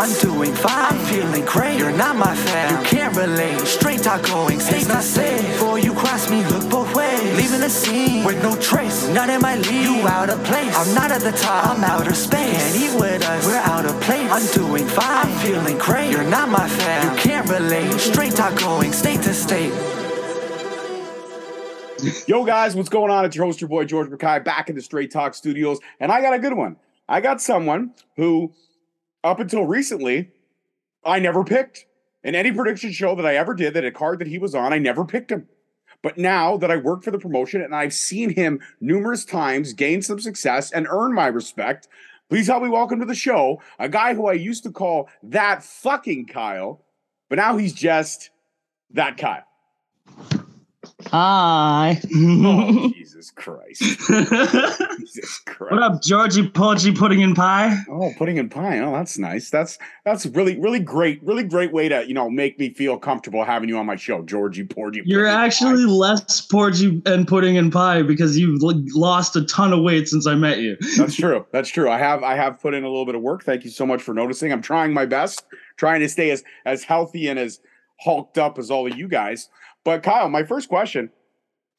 I'm doing fine. I'm feeling great. You're not my fan. You can't relate. Straight talk going. Stays not safe. Before you cross me, look both ways. Leaving the scene with no trace. None in my league. You out of place. I'm not at the top. I'm outer space. Can't eat with us. We're out of place. I'm doing fine. I'm feeling great. You're not my fan. You can't relate. Straight talk going. State to state. Yo, guys, what's going on? It's your host, your boy George Mackay, back in the Straight Talk Studios, and I got a good one. I got someone who, up until recently, I never picked. In any prediction show that I ever did, that a card that he was on, I never picked him. But now that I work for the promotion and I've seen him numerous times gain some success and earn my respect, please help me welcome to the show a guy who I used to call that fucking Kyle, but now he's just that Kyle. Hi. Oh, Jesus Christ. Jesus Christ. what up, Georgie Porgy Pudding and Pie? Oh, pudding and pie. Oh, that's nice. That's that's really really great. Really great way to you know make me feel comfortable having you on my show, Georgie Porgy. You're actually less Porgy and Pudding and Pie because you've l- lost a ton of weight since I met you. That's true. That's true. I have I have put in a little bit of work. Thank you so much for noticing. I'm trying my best, trying to stay as as healthy and as hulked up as all of you guys. But Kyle, my first question,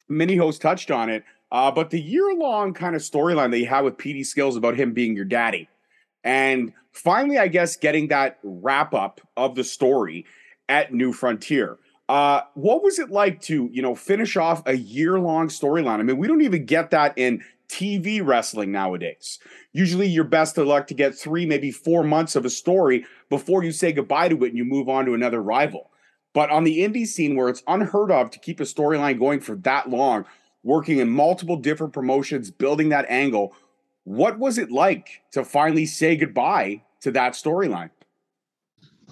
mini host touched on it, uh, but the year long kind of storyline that you had with PD Skills about him being your daddy, and finally, I guess getting that wrap up of the story at New Frontier. Uh, what was it like to you know finish off a year long storyline? I mean, we don't even get that in TV wrestling nowadays. Usually, you're best of luck to get three, maybe four months of a story before you say goodbye to it and you move on to another rival. But on the indie scene, where it's unheard of to keep a storyline going for that long, working in multiple different promotions, building that angle, what was it like to finally say goodbye to that storyline?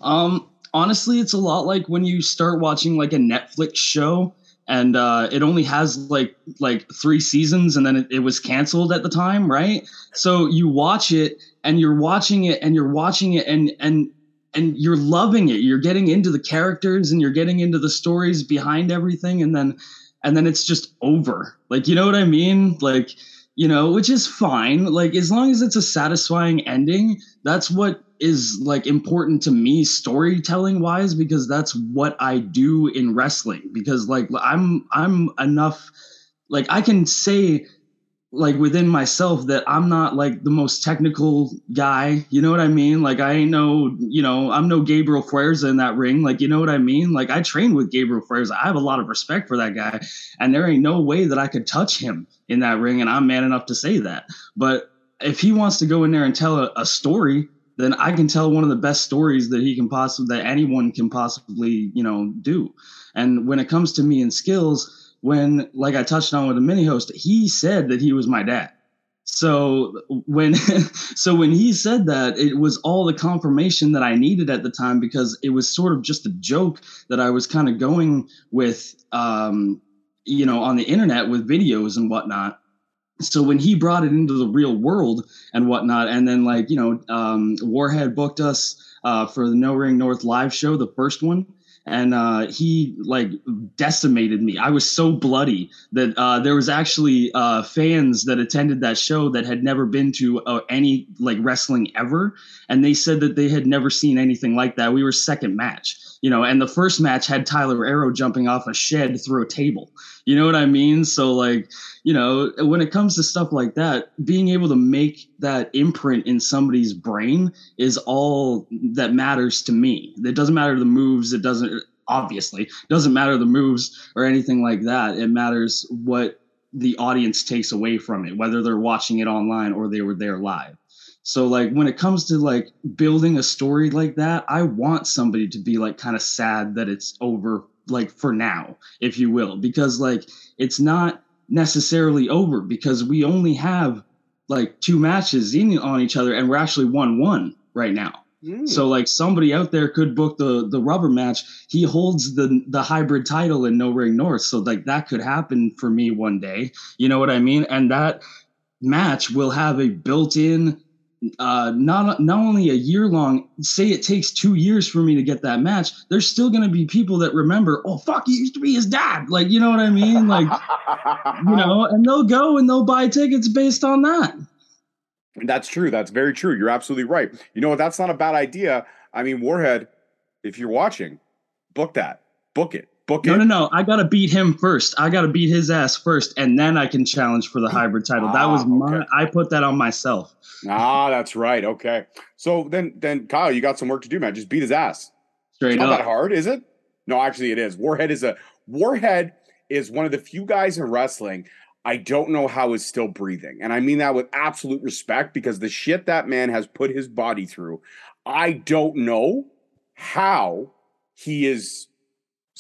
Um, honestly, it's a lot like when you start watching like a Netflix show and uh, it only has like like three seasons and then it, it was canceled at the time, right? So you watch it and you're watching it and you're watching it and and and you're loving it. You're getting into the characters and you're getting into the stories behind everything, and then and then it's just over. Like you know what I mean? Like you know, which is fine. Like as long as it's a satisfying ending, that's what is like important to me storytelling wise because that's what I do in wrestling because like I'm I'm enough like I can say like within myself that I'm not like the most technical guy. You know what I mean? Like I ain't no, you know, I'm no Gabriel Fuerza in that ring. Like, you know what I mean? Like I trained with Gabriel Fuerza. I have a lot of respect for that guy. And there ain't no way that I could touch him in that ring. And I'm man enough to say that. But if he wants to go in there and tell a, a story, then I can tell one of the best stories that he can possibly that anyone can possibly, you know, do. And when it comes to me and skills, when like I touched on with the mini host, he said that he was my dad. So when so when he said that, it was all the confirmation that I needed at the time because it was sort of just a joke that I was kind of going with um, you know, on the internet with videos and whatnot. So when he brought it into the real world and whatnot, and then like, you know, um, Warhead booked us uh, for the No Ring North live show, the first one and uh, he like decimated me. I was so bloody that uh, there was actually uh, fans that attended that show that had never been to uh, any like wrestling ever, and they said that they had never seen anything like that. We were second match, you know, and the first match had Tyler Arrow jumping off a shed through a table. You know what I mean? So like, you know, when it comes to stuff like that, being able to make that imprint in somebody's brain is all that matters to me. It doesn't matter the moves. It doesn't obviously it doesn't matter the moves or anything like that. It matters what the audience takes away from it, whether they're watching it online or they were there live. So like when it comes to like building a story like that, I want somebody to be like kind of sad that it's over like for now, if you will, because like it's not necessarily over because we only have like two matches in on each other and we're actually one one right now. Mm. So like somebody out there could book the the rubber match. He holds the the hybrid title in No Ring North, so like that could happen for me one day. You know what I mean? And that match will have a built-in uh not not only a year long say it takes two years for me to get that match there's still going to be people that remember oh fuck he used to be his dad like you know what i mean like you know and they'll go and they'll buy tickets based on that That's true. That's very true. You're absolutely right. You know? That's not a bad idea. I mean, Warhead, if you're watching, book that, book it, book No, it. no, no. I gotta beat him first. I gotta beat his ass first, and then I can challenge for the hybrid title. that was Ah, my. okay. I put that on myself. Ah, that's right. Okay, so then, then Kyle, you got some work to do, man. Just beat his ass. Straight It's not that hard, is it? No, actually, it is. Warhead is a Warhead is one of the few guys in wrestling I don't know how is still breathing, and I mean that with absolute respect because the shit that man has put his body through, I don't know how he is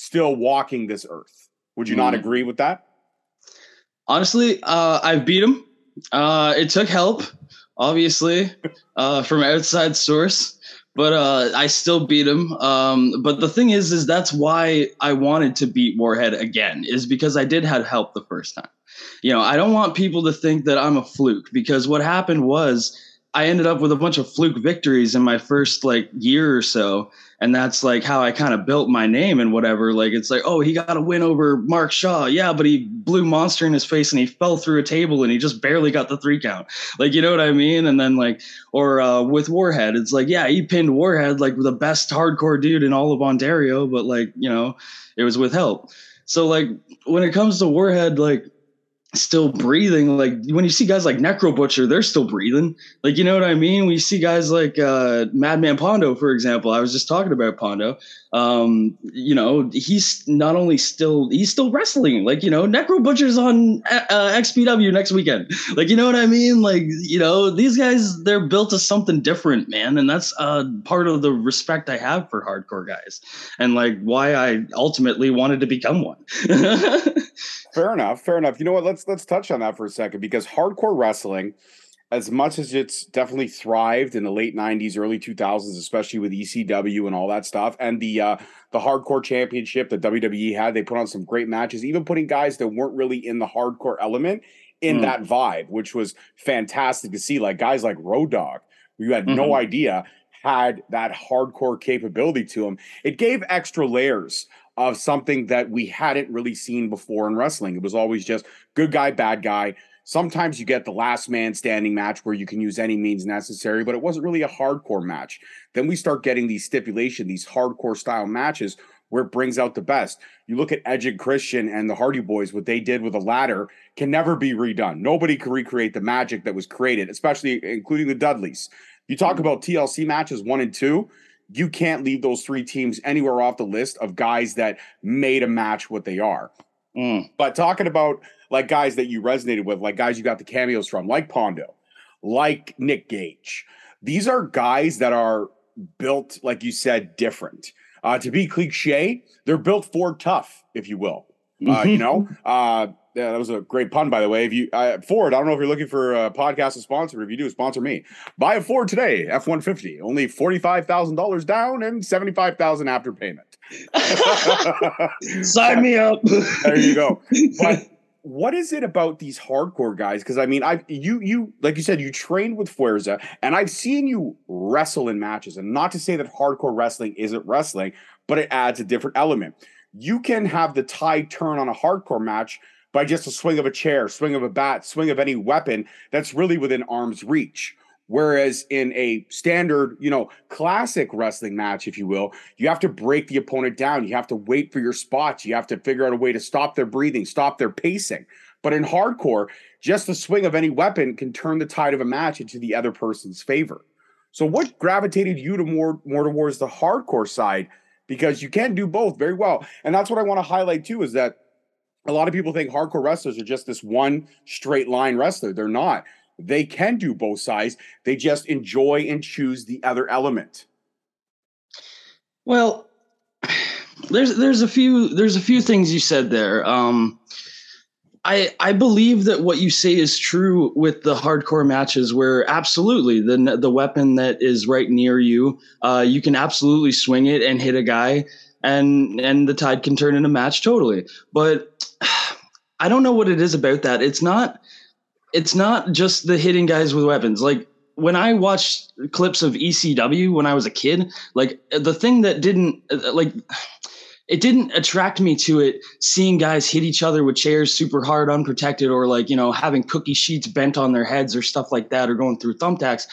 still walking this earth. Would you not Mhm. agree with that? Honestly, uh, I've beat him. Uh, it took help, obviously, uh, from outside source, but uh, I still beat him. Um, but the thing is, is that's why I wanted to beat Warhead again, is because I did have help the first time. You know, I don't want people to think that I'm a fluke because what happened was I ended up with a bunch of fluke victories in my first like year or so. And that's like how I kind of built my name and whatever. Like it's like, oh, he got a win over Mark Shaw. Yeah, but he blew monster in his face and he fell through a table and he just barely got the three count. Like, you know what I mean? And then like, or uh, with Warhead, it's like, yeah, he pinned Warhead like the best hardcore dude in all of Ontario, but like, you know, it was with help. So like when it comes to Warhead, like still breathing like when you see guys like necro butcher they're still breathing. Like you know what i mean? We see guys like uh madman pondo for example. I was just talking about pondo. Um you know he's not only still he's still wrestling. Like you know necro butcher's on uh, xpw next weekend. Like you know what i mean? Like you know these guys they're built to something different man. And that's uh part of the respect i have for hardcore guys and like why i ultimately wanted to become one Fair enough. Fair enough. You know what? Let's let's touch on that for a second because hardcore wrestling, as much as it's definitely thrived in the late '90s, early 2000s, especially with ECW and all that stuff, and the uh, the hardcore championship that WWE had, they put on some great matches, even putting guys that weren't really in the hardcore element in Mm. that vibe, which was fantastic to see. Like guys like Road Dogg, who you had no Mhm. idea had that hardcore capability to him. It gave extra layers of something that we hadn't really seen before in wrestling. It was always just good guy, bad guy. Sometimes you get the last man standing match where you can use any means necessary, but it wasn't really a hardcore match. Then we start getting these stipulation, these hardcore style matches where it brings out the best. You look at Edge and Christian and the Hardy Boys, what they did with a ladder can never be redone. Nobody can recreate the magic that was created, especially including the Dudleys. You talk mm-hmm. about TLC matches one and two, you can't leave those three teams anywhere off the list of guys that made a match what they are. Mm. But talking about like guys that you resonated with, like guys you got the cameos from, like Pondo, like Nick Gage. These are guys that are built, like you said, different. Uh, to be cliche, they're built for tough, if you will. Uh, you know, uh, yeah, that was a great pun, by the way. If you uh, Ford, I don't know if you're looking for a podcast to sponsor. If you do, sponsor me. Buy a Ford today, F one fifty, only forty five thousand dollars down and seventy five thousand after payment. Sign me up. there you go. But what is it about these hardcore guys? Because I mean, I you you like you said, you trained with Fuerza, and I've seen you wrestle in matches. And not to say that hardcore wrestling isn't wrestling, but it adds a different element. You can have the tide turn on a hardcore match by just a swing of a chair, swing of a bat, swing of any weapon that's really within arm's reach. Whereas in a standard, you know, classic wrestling match, if you will, you have to break the opponent down. You have to wait for your spots. You have to figure out a way to stop their breathing, stop their pacing. But in hardcore, just the swing of any weapon can turn the tide of a match into the other person's favor. So what gravitated you to more more towards the hardcore side? Because you can do both very well. And that's what I want to highlight too, is that a lot of people think hardcore wrestlers are just this one straight line wrestler. They're not. They can do both sides. They just enjoy and choose the other element. Well, there's there's a few there's a few things you said there. Um, I I believe that what you say is true with the hardcore matches, where absolutely the the weapon that is right near you, uh, you can absolutely swing it and hit a guy, and and the tide can turn in a match totally. But I don't know what it is about that. It's not it's not just the hitting guys with weapons. Like when I watched clips of ECW when I was a kid, like the thing that didn't uh, like it didn't attract me to it seeing guys hit each other with chairs super hard unprotected or like you know having cookie sheets bent on their heads or stuff like that or going through thumbtacks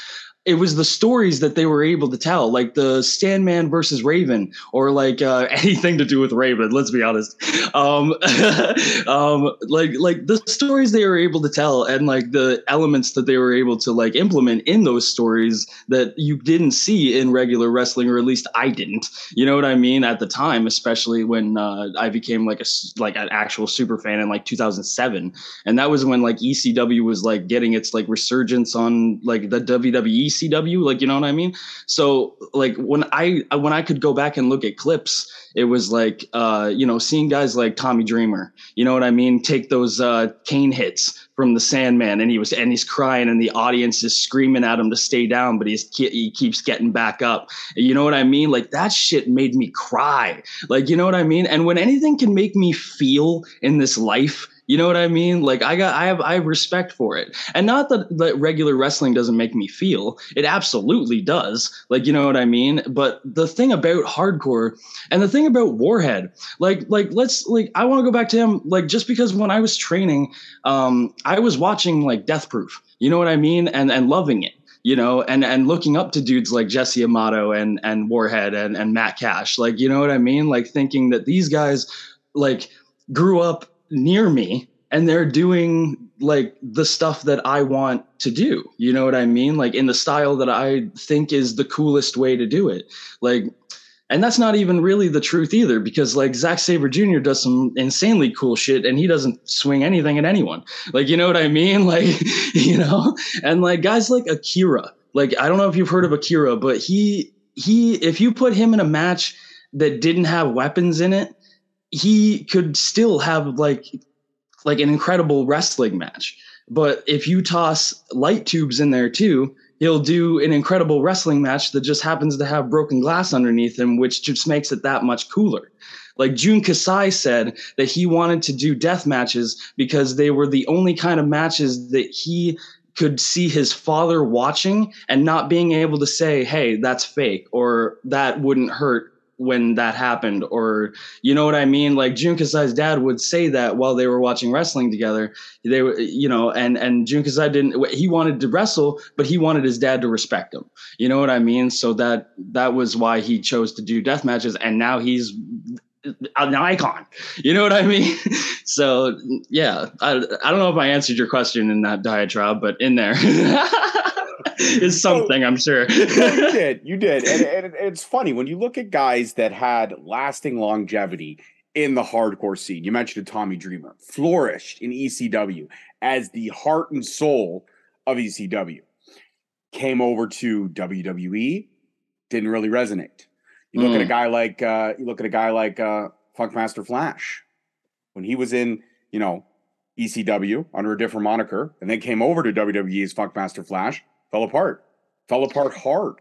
it was the stories that they were able to tell, like the Sandman versus Raven, or like uh, anything to do with Raven. Let's be honest. Um, um, like like the stories they were able to tell, and like the elements that they were able to like implement in those stories that you didn't see in regular wrestling, or at least I didn't. You know what I mean? At the time, especially when uh, I became like a like an actual super fan in like 2007, and that was when like ECW was like getting its like resurgence on like the WWE ECW, like you know what I mean? So like when I when I could go back and look at clips, it was like uh, you know, seeing guys like Tommy Dreamer, you know what I mean, take those uh cane hits from the Sandman and he was and he's crying and the audience is screaming at him to stay down, but he's he keeps getting back up. You know what I mean? Like that shit made me cry. Like you know what I mean? And when anything can make me feel in this life, you know what I mean? Like I got I have I have respect for it. And not that, that regular wrestling doesn't make me feel. It absolutely does. Like you know what I mean? But the thing about hardcore and the thing about Warhead, like like let's like I want to go back to him like just because when I was training, um I was watching like Death Proof. You know what I mean? And and loving it you know, and and looking up to dudes like Jesse Amato and and Warhead and and Matt Cash, like you know what I mean, like thinking that these guys like grew up near me and they're doing like the stuff that I want to do. You know what I mean? Like in the style that I think is the coolest way to do it. Like, and that's not even really the truth either, because like Zack Sabre Jr. does some insanely cool shit and he doesn't swing anything at anyone. Like, you know what I mean? Like, you know, and like guys like Akira, like, I don't know if you've heard of Akira, but he, he, if you put him in a match that didn't have weapons in it, he could still have like like an incredible wrestling match. But if you toss light tubes in there too, he'll do an incredible wrestling match that just happens to have broken glass underneath him, which just makes it that much cooler. Like Jun Kasai said that he wanted to do death matches because they were the only kind of matches that he could see his father watching and not being able to say, hey, that's fake or that wouldn't hurt when that happened or you know what i mean? Like jun kasai's dad would say that while they were watching wrestling together. They were you know and and jun kasai didn't he wanted to wrestle but he wanted his dad to respect him. You know what i mean? So that that was why he chose to do death matches and now he's an icon. You know what i mean? So yeah I, I don't know if i answered your question in that diatribe but in there is something, I'm sure. you did, you did, and, and it's funny when you look at guys that had lasting longevity in the hardcore scene. You mentioned Tommy Dreamer flourished in ECW as the heart and soul of ECW. Came over to WWE, didn't really resonate. You look mm. at a mm. guy like uh, you look at a guy like uh, Funkmaster Flash when he was in, you know, ECW under a different moniker, and then came over to WWE's Funkmaster Flash fell apart, fell apart hard.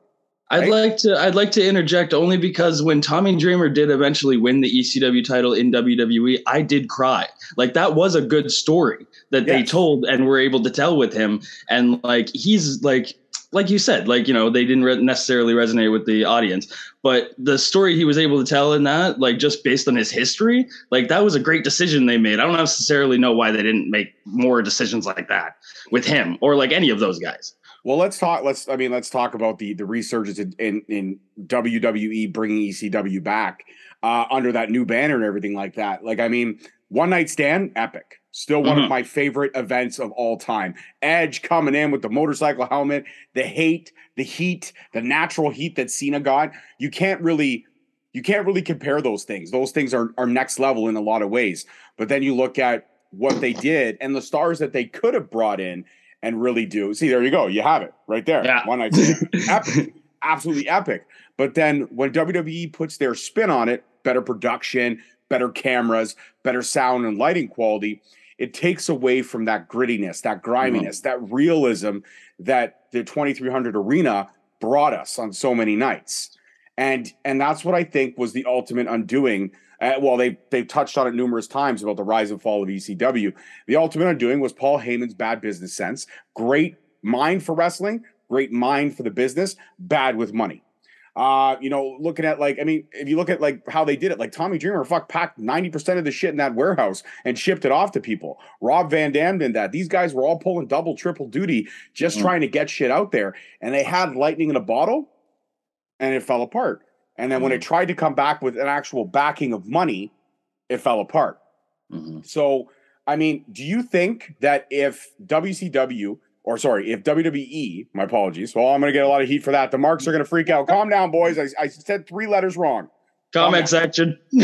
Right? I'd like to I'd like to interject only because when Tommy Dreamer did eventually win the ECW title in WWE, I did cry. Like that was a good story that yes. they told and were able to tell with him and like he's like like you said, like you know, they didn't re- necessarily resonate with the audience, but the story he was able to tell in that, like just based on his history, like that was a great decision they made. I don't necessarily know why they didn't make more decisions like that with him or like any of those guys. Well, let's talk. Let's. I mean, let's talk about the the resurgence in in, in WWE bringing ECW back uh, under that new banner and everything like that. Like, I mean, one night stand, epic. Still one mm-hmm. of my favorite events of all time. Edge coming in with the motorcycle helmet, the hate, the heat, the natural heat that Cena got. You can't really you can't really compare those things. Those things are, are next level in a lot of ways. But then you look at what they did and the stars that they could have brought in and really do. See, there you go. You have it right there. Yeah. One night stand. epic. Absolutely epic. But then when WWE puts their spin on it, better production, better cameras, better sound and lighting quality, it takes away from that grittiness, that griminess, mm-hmm. that realism that the 2300 arena brought us on so many nights. And and that's what I think was the ultimate undoing uh, well, they they've touched on it numerous times about the rise and fall of ECW. The ultimate undoing was Paul Heyman's bad business sense. Great mind for wrestling, great mind for the business, bad with money. Uh, you know, looking at like, I mean, if you look at like how they did it, like Tommy Dreamer, fuck, packed 90% of the shit in that warehouse and shipped it off to people. Rob Van Dam did that. These guys were all pulling double, triple duty, just Mm-hmm. trying to get shit out there. And they had lightning in a bottle and it fell apart. And then when Mm-hmm. it tried to come back with an actual backing of money, it fell apart. Mhm. So, I mean, do you think that if WCW or sorry, if WWE, my apologies, well, I'm going to get a lot of heat for that. The marks are going to freak out. Calm down, boys. I, I said three letters wrong. Comment section.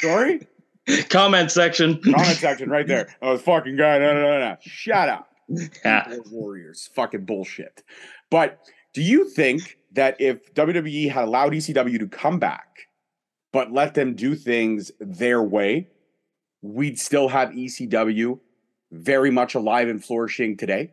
Sorry? Comment section. Comment section right there. Oh, fucking guy. No, no, no, no. Shut up. Yeah. Warriors. Fucking bullshit. But do you think that if WWE had allowed ECW to come back, but let them do things their way, we'd still have ECW very much alive and flourishing today?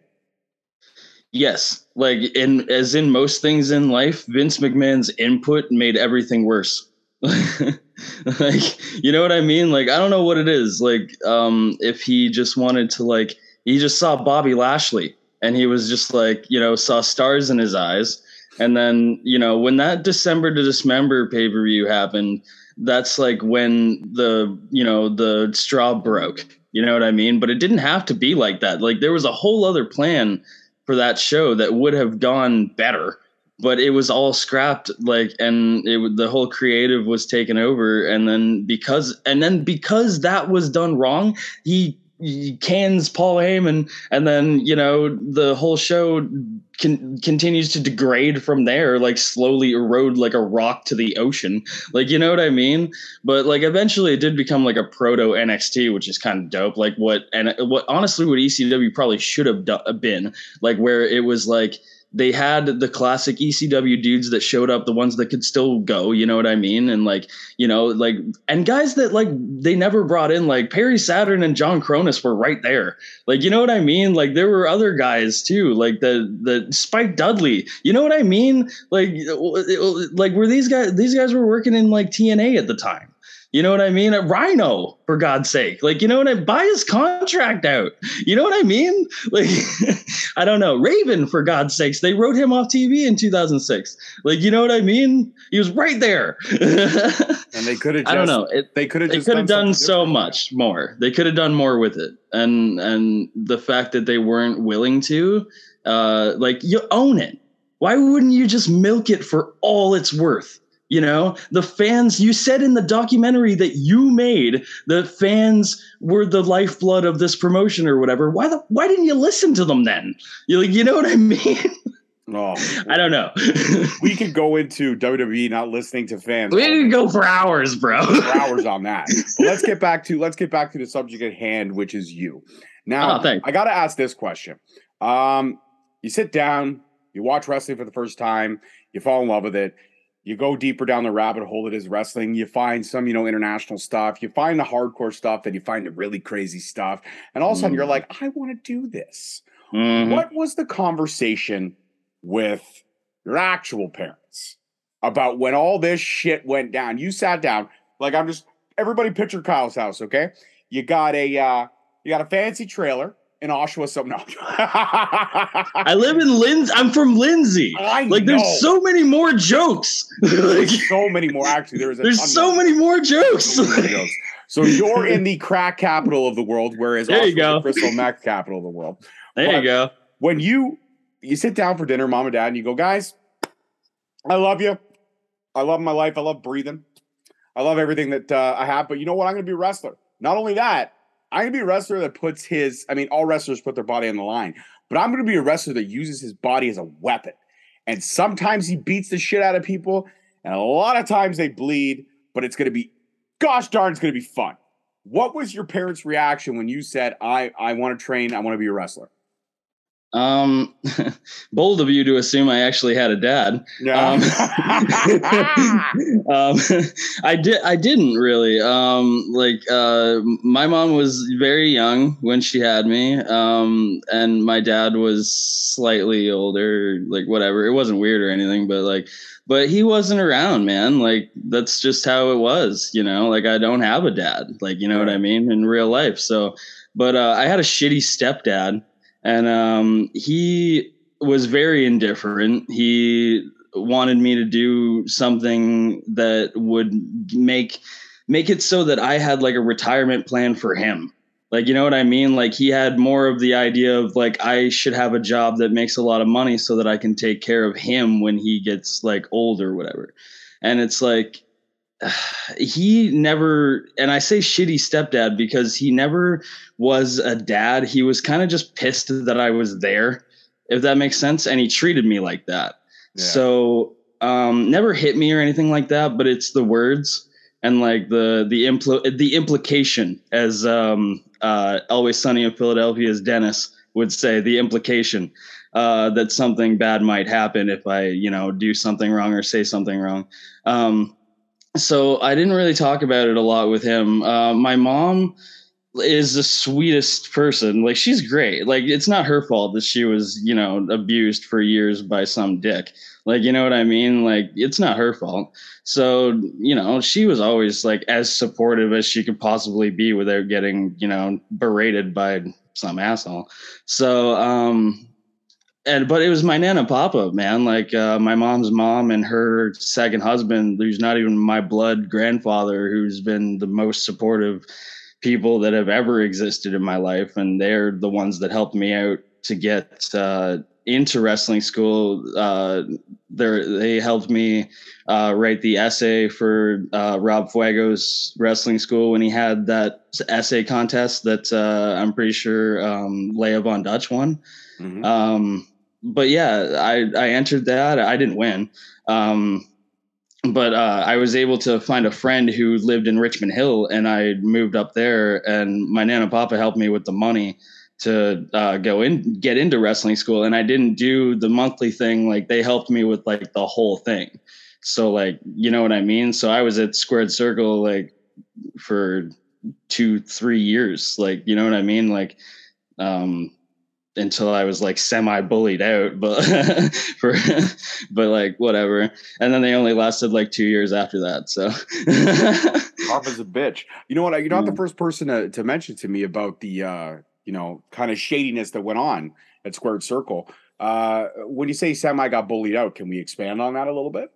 Yes, like in as in most things in life, Vince McMahon's input made everything worse. like, you know what I mean? Like, I don't know what it is. Like, um, if he just wanted to, like, he just saw Bobby Lashley and he was just like, you know, saw stars in his eyes. And then, you know, when that December to Dismember pay per view happened, that's like when the, you know, the straw broke. You know what I mean? But it didn't have to be like that. Like, there was a whole other plan for that show that would have gone better but it was all scrapped like and it the whole creative was taken over and then because and then because that was done wrong he cans Paul Heyman and then you know the whole show con- continues to degrade from there like slowly erode like a rock to the ocean. Like you know what I mean? But like eventually it did become like a proto NXT which is kind of dope. Like what and what honestly what ECW probably should have do- been like where it was like they had the classic ECW dudes that showed up, the ones that could still go, you know what I mean? And like, you know, like, and guys that like they never brought in, like Perry Saturn and John Kronus were right there. Like, you know what I mean? Like, there were other guys too, like the the Spike Dudley. You know what I mean? Like, like were these guys? These guys were working in like TNA at the time. You know what I mean? A Rhino, for God's sake. Like, you know what I buy his contract out. You know what I mean? Like, I don't know. Raven, for God's sakes, they wrote him off TV in 2006. Like, you know what I mean? He was right there. And they could have I don't know. It, they could have they could have done something so much more. They could have done more with it. And and the fact that they weren't willing to, uh, like you own it. Why wouldn't you just milk it for all it's worth? You know, the fans, you said in the documentary that you made, the fans were the lifeblood of this promotion or whatever. Why the why didn't you listen to them then? You like, you know what I mean? Oh, I don't know. we could go into WWE not listening to fans. we can go for hours, bro. for hours on that. But let's get back to let's get back to the subject at hand, which is you. Now, Oh. I got to ask this question. Um, you sit down, you watch wrestling for the first time, you fall in love with it. You go deeper down the rabbit hole that is wrestling. You find some, you know, international stuff. You find the hardcore stuff. Then you find the really crazy stuff. And all of a sudden, you're Mhm. like, I want to do this. Mhm. What was the conversation with your actual parents about when all this shit went down? You sat down, like I'm just everybody picture Kyle's house, okay? You got a uh you got a fancy trailer in Oshawa, some no. I live in Lindsay. I'm from Lindsay. I Like, know. there's so many more jokes. like, so many more. Actually, there's a there's so many more jokes. So many jokes. So you're in the crack capital of the world, whereas There you Oshawa's go. the crystal meth capital of the world. there But- you go. when you you sit down for dinner, mom and dad, and you go, guys, I love you. I love my life. I love breathing. I love everything that uh, I have. But you know what? I'm going to be a wrestler. Not only that, I'm to be a wrestler that puts his. I mean, all wrestlers put their body on the line, but I'm to be a wrestler that uses his body as a weapon. And sometimes he beats the shit out of people, and a lot of times they bleed. But it's to be, gosh darn, it's to be fun. What was your parents' reaction when you said, "I I want to train. I want to be a wrestler"? Um, bold of you to assume I actually had a dad. Um, um, I did. I didn't really. Um, like uh, my mom was very young when she had me, um, and my dad was slightly older. Like whatever. It wasn't weird or anything, but like, but he wasn't around, man. Like that's just how it was, you know. Like I don't have a dad. Like you know what I mean in real life. So, but uh, I had a shitty stepdad, and um, he was very indifferent. He wanted me to do something that would make make it so that I had like a retirement plan for him. Like, you know what I mean? Like, he had more of the idea of like, I should have a job that makes a lot of money so that I can take care of him when he gets like old or whatever. And it's like, he never, and I say shitty stepdad because he never was a dad. He was kind of just pissed that I was there, if that makes sense. And he treated me like that. Yeah. So, um, never hit me or anything like that, but it's the words and like the the impl- the implication as um uh always sunny in philadelphia's dennis would say the implication uh that something bad might happen if i you know do something wrong or say something wrong um so i didn't really talk about it a lot with him uh my mom is the sweetest person like she's great like it's not her fault that she was you know abused for years by some dick like, you know what I mean? Like, it's not her fault. So, you know, she was always like as supportive as she could possibly be without getting, you know, berated by some asshole. So, um, and but it was my nana papa, man. Like uh, my mom's mom and her second husband, who's not even my blood grandfather, who's been the most supportive people that have ever existed in my life, and they're the ones that helped me out to get uh, into wrestling school, uh, they helped me uh, write the essay for uh, Rob Fuego's wrestling school when he had that essay contest that uh, I'm pretty sure um, Leah Von Dutch won. Mm-hmm. Um, but yeah, I, I entered that. I didn't win. Um, but uh, I was able to find a friend who lived in Richmond Hill, and I moved up there. And my nana papa helped me with the money, to uh, go in get into wrestling school and i didn't do the monthly thing like they helped me with like the whole thing so like you know what i mean so i was at squared circle like for two three years like you know what i mean like um until i was like semi bullied out but for but like whatever and then they only lasted like two years after that so Papa's a bitch. You know what? You're not the mm. first person to, to mention to me about the uh, you know, kind of shadiness that went on at Squared Circle. Uh, when you say Semi got bullied out, can we expand on that a little bit?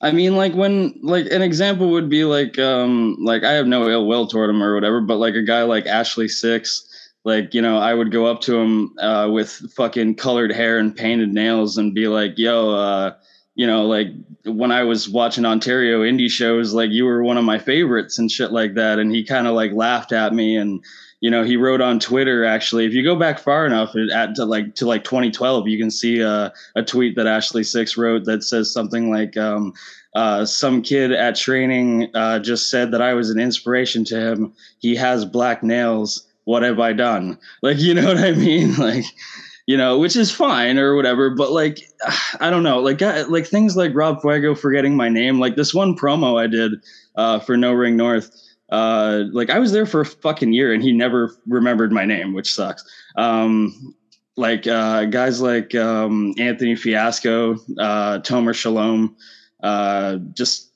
I mean, like when, like an example would be like, um, like I have no ill will toward him or whatever, but like a guy like Ashley Sixx, like you know, I would go up to him uh, with fucking colored hair and painted nails and be like, "Yo, uh, you know, like when I was watching Ontario indie shows, like you were one of my favorites and shit like that," and he kind of like laughed at me and you know, he wrote on Twitter actually. If you go back far enough, at to like to like 2012, you can see a, a tweet that Ashley Sixx wrote that says something like, um, uh, "Some kid at training uh, just said that I was an inspiration to him. He has black nails. What have I done? Like, you know what I mean? Like." you know, which is fine or whatever. But like, I don't know, like, like things like Rob Fuego forgetting my name, like this one promo I did uh, for No Ring North uh, like I was there for a fucking year and he never remembered my name, which sucks. Um, like uh, guys like um, Anthony Fiasco, uh, Tomer Shalom, uh, just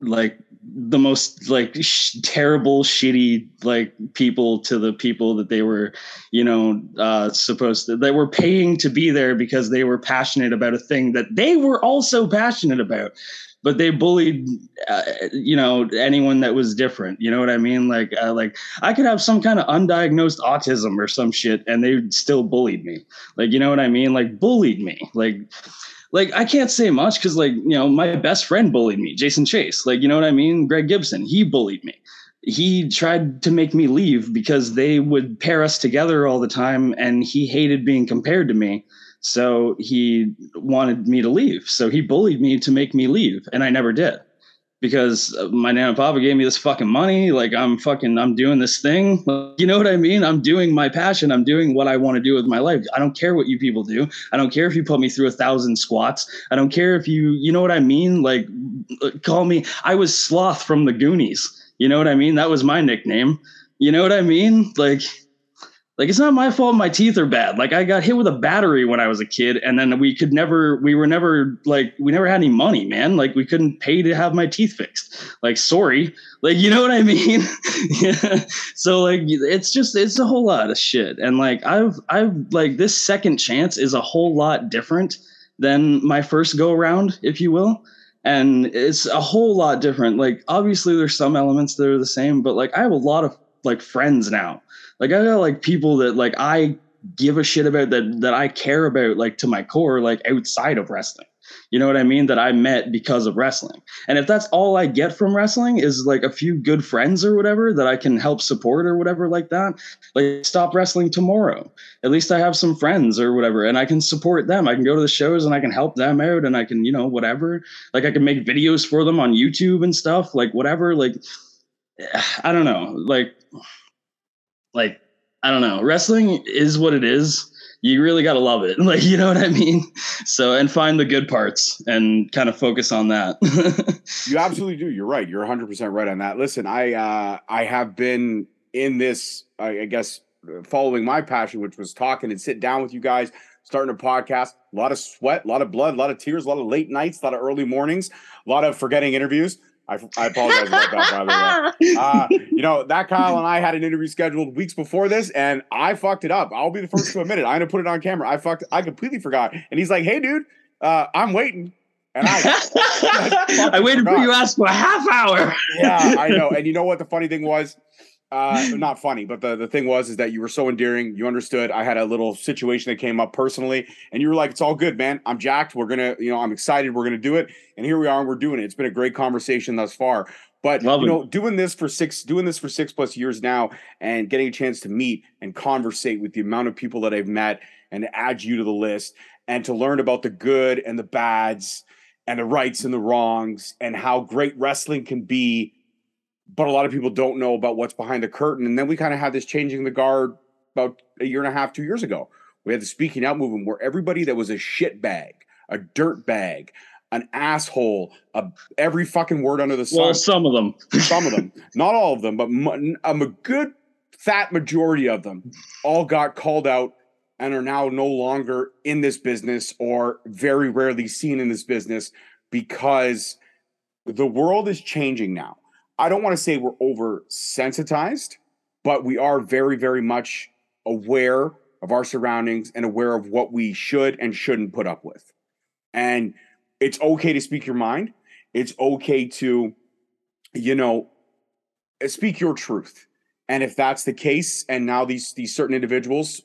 like the most like sh- terrible, shitty like people to the people that they were, you know, uh, supposed to. They were paying to be there because they were passionate about a thing that they were also passionate about. But they bullied uh, you know anyone that was different. You know what i mean? Like uh, like i could have some kind of undiagnosed autism or some shit and they still bullied me. Like you know what i mean? Like bullied me. Like like i can't say much because like you know my best friend bullied me jason chase. Like you know what i mean? Greg gibson he bullied me. He tried to make me leave because they would pair us together all the time and he hated being compared to me. So he wanted me to leave. So he bullied me to make me leave, and I never did because my nana and papa gave me this fucking money. Like I'm fucking, I'm doing this thing. You know what I mean? I'm doing my passion. I'm doing what I want to do with my life. I don't care what you people do. I don't care if you put me through a thousand squats. I don't care if you, you know what I mean? Like call me, I was Sloth from the Goonies. You know what I mean? That was my nickname. You know what I mean? Like, like it's not my fault my teeth are bad like i got hit with a battery when i was a kid and then we could never we were never like we never had any money man like we couldn't pay to have my teeth fixed like sorry like you know what i mean yeah. so like it's just it's a whole lot of shit and like i've i've like this second chance is a whole lot different than my first go around, if you will. And it's a whole lot different. Like, obviously, there's some elements that are the same, but like, I have a lot of like friends now. Like, I got like people that like I give a shit about that that I care about like to my core, like outside of wrestling. You know what I mean? That I met because of wrestling. And if that's all I get from wrestling is like a few good friends or whatever that I can help support or whatever like that, like stop wrestling tomorrow. At least I have some friends or whatever and I can support them. I can go to the shows and I can help them out and I can, you know, whatever. Like I can make videos for them on YouTube and stuff, like whatever. Like I don't know. Like like I don't know. Wrestling is what it is you really got to love it. Like, you know what I mean? So, and find the good parts and kind of focus on that. you absolutely do. You're right. You're 100% right on that. Listen, I, uh, I have been in this, I, I guess, following my passion, which was talking and sit down with you guys, starting a podcast. A lot of sweat, a lot of blood, a lot of tears, a lot of late nights, a lot of early mornings, a lot of forgetting interviews. I, I apologize about that, by the way. Uh, you know, that Kyle and I had an interview scheduled weeks before this, and I fucked it up. I'll be the first to admit it. I'm gonna put it on camera. I fucked. I completely forgot. And he's like, "Hey, dude, uh, I'm waiting." And I, I, I waited forgot. for you ask for a half hour. yeah, I know. And you know what the funny thing was? Uh not funny but the the thing was is that you were so endearing. You understood. I had a little situation that came up personally and you were like it's all good man. I'm jacked. We're gonna you know i'm excited. We're gonna do it. And here we are and we're doing it. It's been a great conversation thus far. But Love you know it. doing this for six doing this for six plus years now and getting a chance to meet and conversate with the amount of people that i've met and add you to the list and to learn about the good and the bads and the rights and the wrongs and how great wrestling can be but a lot of people don't know about what's behind the curtain. And then we kind of had this changing the guard about a year and a half, two years ago. We had the speaking out movement where everybody that was a shit bag, a dirt bag, an asshole, a, every fucking word under the sun. Well, some of them, some of them, not all of them, but um, a good fat majority of them all got called out and are now no longer in this business or very rarely seen in this business because the world is changing now I don't want to say we're oversensitized, but we are very, very much aware of our surroundings and aware of what we should and shouldn't put up with. And it's okay to speak your mind. It's okay to, you know, speak your truth. And if that's the case, and now these these certain individuals,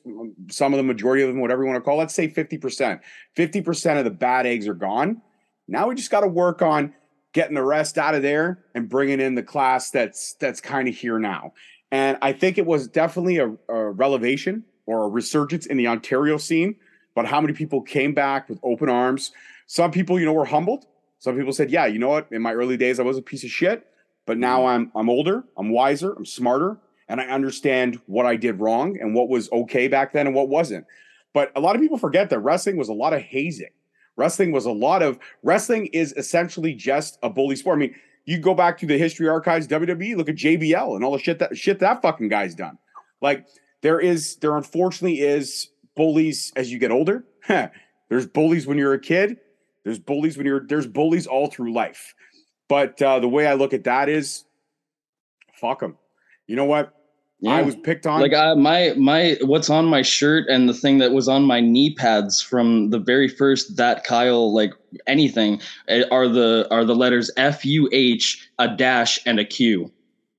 some of the majority of them, whatever you want to call, let's say 50%, 50% of the bad eggs are gone. Now we just got to work on getting the rest out of there and bringing in the class that's that's kind of here now. And I think it was definitely a, a relevation or a resurgence in the Ontario scene. But how many people came back with open arms? Some people, you know, were humbled. Some people said, "Yeah, you know what? In my early days, I was a piece of shit, but now mm-hmm. I'm I'm older, I'm wiser, I'm smarter, and I understand what I did wrong and what was okay back then and what wasn't." But a lot of people forget that wrestling was a lot of hazing. Wrestling was a lot of wrestling is essentially just a bully sport. I mean, you go back to the history archives, WWE, look at JBL and all the shit that shit that fucking guy's done. Like there is, there unfortunately is bullies as you get older. there's bullies when you're a kid. There's bullies when you're there's bullies all through life. But uh, the way I look at that is, fuck them. You know what? Yeah. I was picked on. Like uh, my my what's on my shirt and the thing that was on my knee pads from the very first that Kyle like anything eh, are the are the letters F U H a dash and a Q.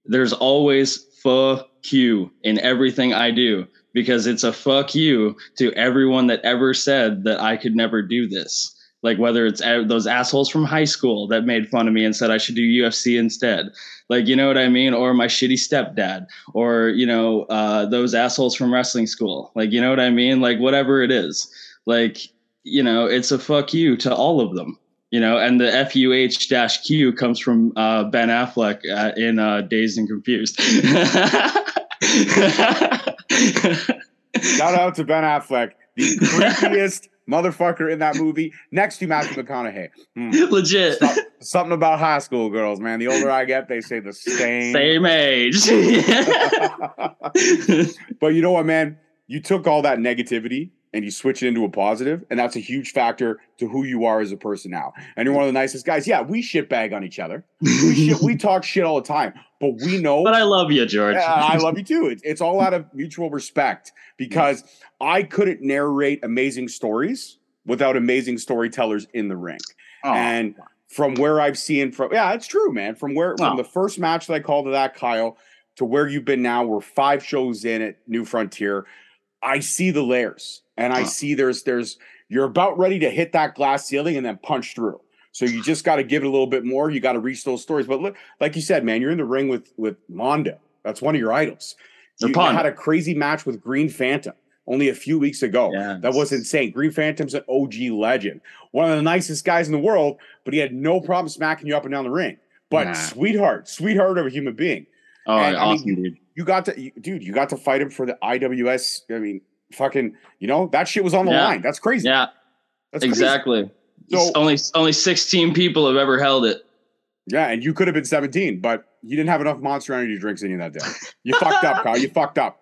There's always fuck you in everything I do because it's a fuck you to everyone that ever said that I could never do this like whether it's those assholes from high school that made fun of me and said I should do UFC instead, like you know what I mean, or my shitty stepdad, or you know uh, those assholes from wrestling school, like you know what I mean, like whatever it is, like you know it's a fuck you to all of them, you know, and the fuh dash q comes from uh, Ben Affleck uh, in uh, Dazed and Confused. Shout out to Ben Affleck, the creepiest motherfucker in that movie next to Matthew McConaughey. Mm. Legit. something about high school girls, man. The older I get, they say the same. Same age. but you know what, man? You took all that negativity and you switch it into a positive, and that's a huge factor to who you are as a person now. And you're one of the nicest guys. Yeah, we shit bag on each other. We, shit, we talk shit all the time, but we know. But I love you, George. Yeah, I love you too. It's, it's all out of mutual respect because I couldn't narrate amazing stories without amazing storytellers in the ring. Oh, And from where I've seen from yeah, it's true, man. From where from Oh. the first match that I called to that, Kyle, to where you've been now, we're five shows in at New Frontier. I see the layers and I see there's there's you're about ready to hit that glass ceiling and then punch through. So you just got to give it a little bit more. You got to reach those stories. But look, like you said, man, you're in the ring with with Pondo. That's one of your idols. You, you had a crazy match with Green Phantom only a few weeks ago. Yes. That was insane. Green Phantom's an OG legend, one of the nicest guys in the world, but he had no problem smacking you up and down the ring. But Nah. sweetheart, sweetheart of a human being. Oh, And, I mean, dude. You got to, you, dude, you got to fight him for the IWS. I mean, fucking, you know, that shit was on the Yeah. line. That's crazy. Yeah, That's crazy. exactly. So- only only 16 people have ever held it. Yeah, and you could have been 17, but you didn't have enough Monster Energy drinks in you that day. You fucked up, Kyle. You fucked up.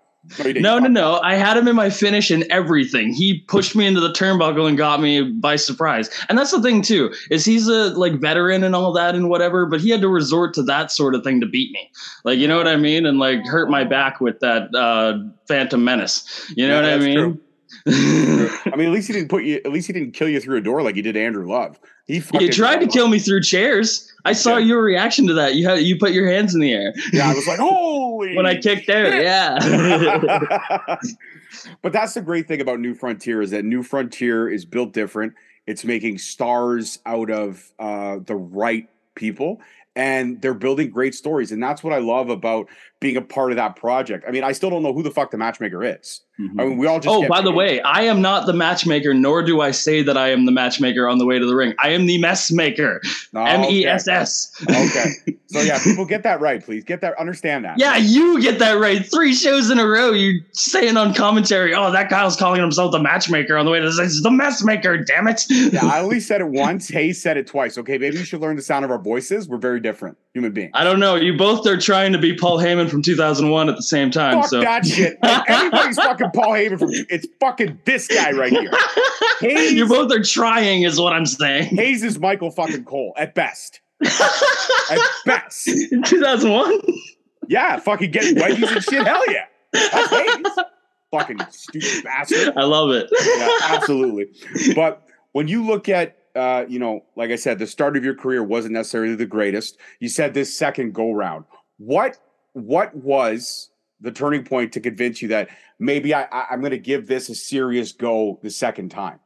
No. No, no. I had him in my finish and everything. He pushed me into the turnbuckle and got me by surprise. And that's the thing too, is he's a like veteran and all that and whatever, but he had to resort to that sort of thing to beat me. Like, you know what I mean? And like hurt my back with that uh Phantom Menace. You know Yeah, what I mean? true. I mean, at least he didn't put you. At least he didn't kill you through a door like he did Andrew Love. He you tried to kill me through chairs. I saw did. your reaction to that. You had you put your hands in the air Yeah, I was like, holy. when I kicked out. Yeah. but that's the great thing about New Frontier is that New Frontier is built different. It's making stars out of uh, the right people, and they're building great stories. And that's what I love about being a part of that project. I mean, I still don't know who the fuck the matchmaker is. I mean, mm-hmm. we all just. oh, get by the way, I am not the matchmaker, nor do I say that I am the matchmaker on the way to the ring. I am the mess maker. Oh, okay. E S S. Okay. So yeah, people get that right, please. Get that, understand that. Yeah, you get that right. Three shows in a row, you saying on commentary, "Oh, that Kyle's calling himself the matchmaker on the way to the It's the mess maker." Damn it! Yeah, I only said it once. Hayes said it twice. Okay, maybe you should learn the sound of our voices. We're very different human beings. I don't know. You both are trying to be Paul Heyman from 2001 at the same time. Fuck so that shit. Like, everybody's fucking Paul Heyman from. It's fucking this guy right here. Hayes, you both are trying, is what I'm saying. Hayes is Michael fucking Cole at best. At best. In 2001. Yeah, fucking getting wedgies and shit. Hell yeah. That's Hayes. Fucking stupid bastard. I love it. yeah, absolutely. But when you look at, uh, you know, like I said, the start of your career wasn't necessarily the greatest. You said this second go round. What what was the turning point to convince you that maybe I, I I'm going to give this a serious go the second time?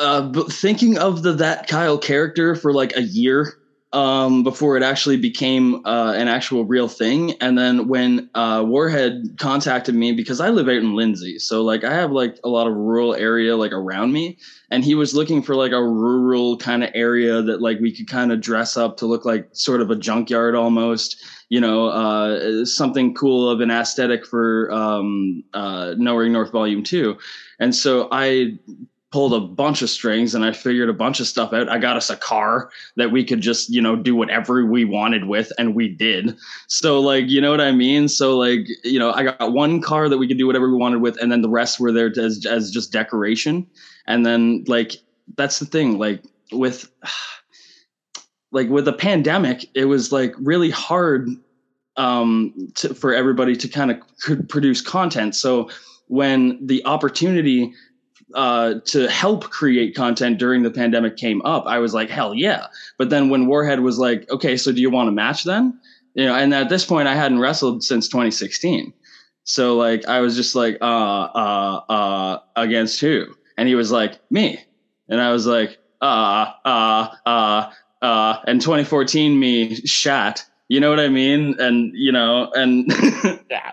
uh, but thinking of the that Kyle character for like a year um, before it actually became uh, an actual real thing, and then when uh, Warhead contacted me because I live out in Lindsay, so like I have like a lot of rural area like around me, and he was looking for like a rural kind of area that like we could kind of dress up to look like sort of a junkyard almost you know, uh, something cool of an aesthetic for um, uh, Nowhere North Volume 2. And so I pulled a bunch of strings and I figured a bunch of stuff out. I got us a car that we could just, you know, do whatever we wanted with, and we did. So, like, you know what I mean? So, like, you know, I got one car that we could do whatever we wanted with, and then the rest were there as, as just decoration. And then, like, that's the thing, like, with like with the pandemic, it was like really hard um, to, for everybody to kind of produce content. So when the opportunity uh, to help create content during the pandemic came up, I was like, hell yeah. But then when Warhead was like, okay, so do you want to match then? You know, and at this point, I hadn't wrestled since 2016. So like, I was just like, uh, uh, uh, against who? And he was like, me. And I was like, uh, uh, uh, uh, and 2014 me shat. You know what I mean? And you know, and Yeah.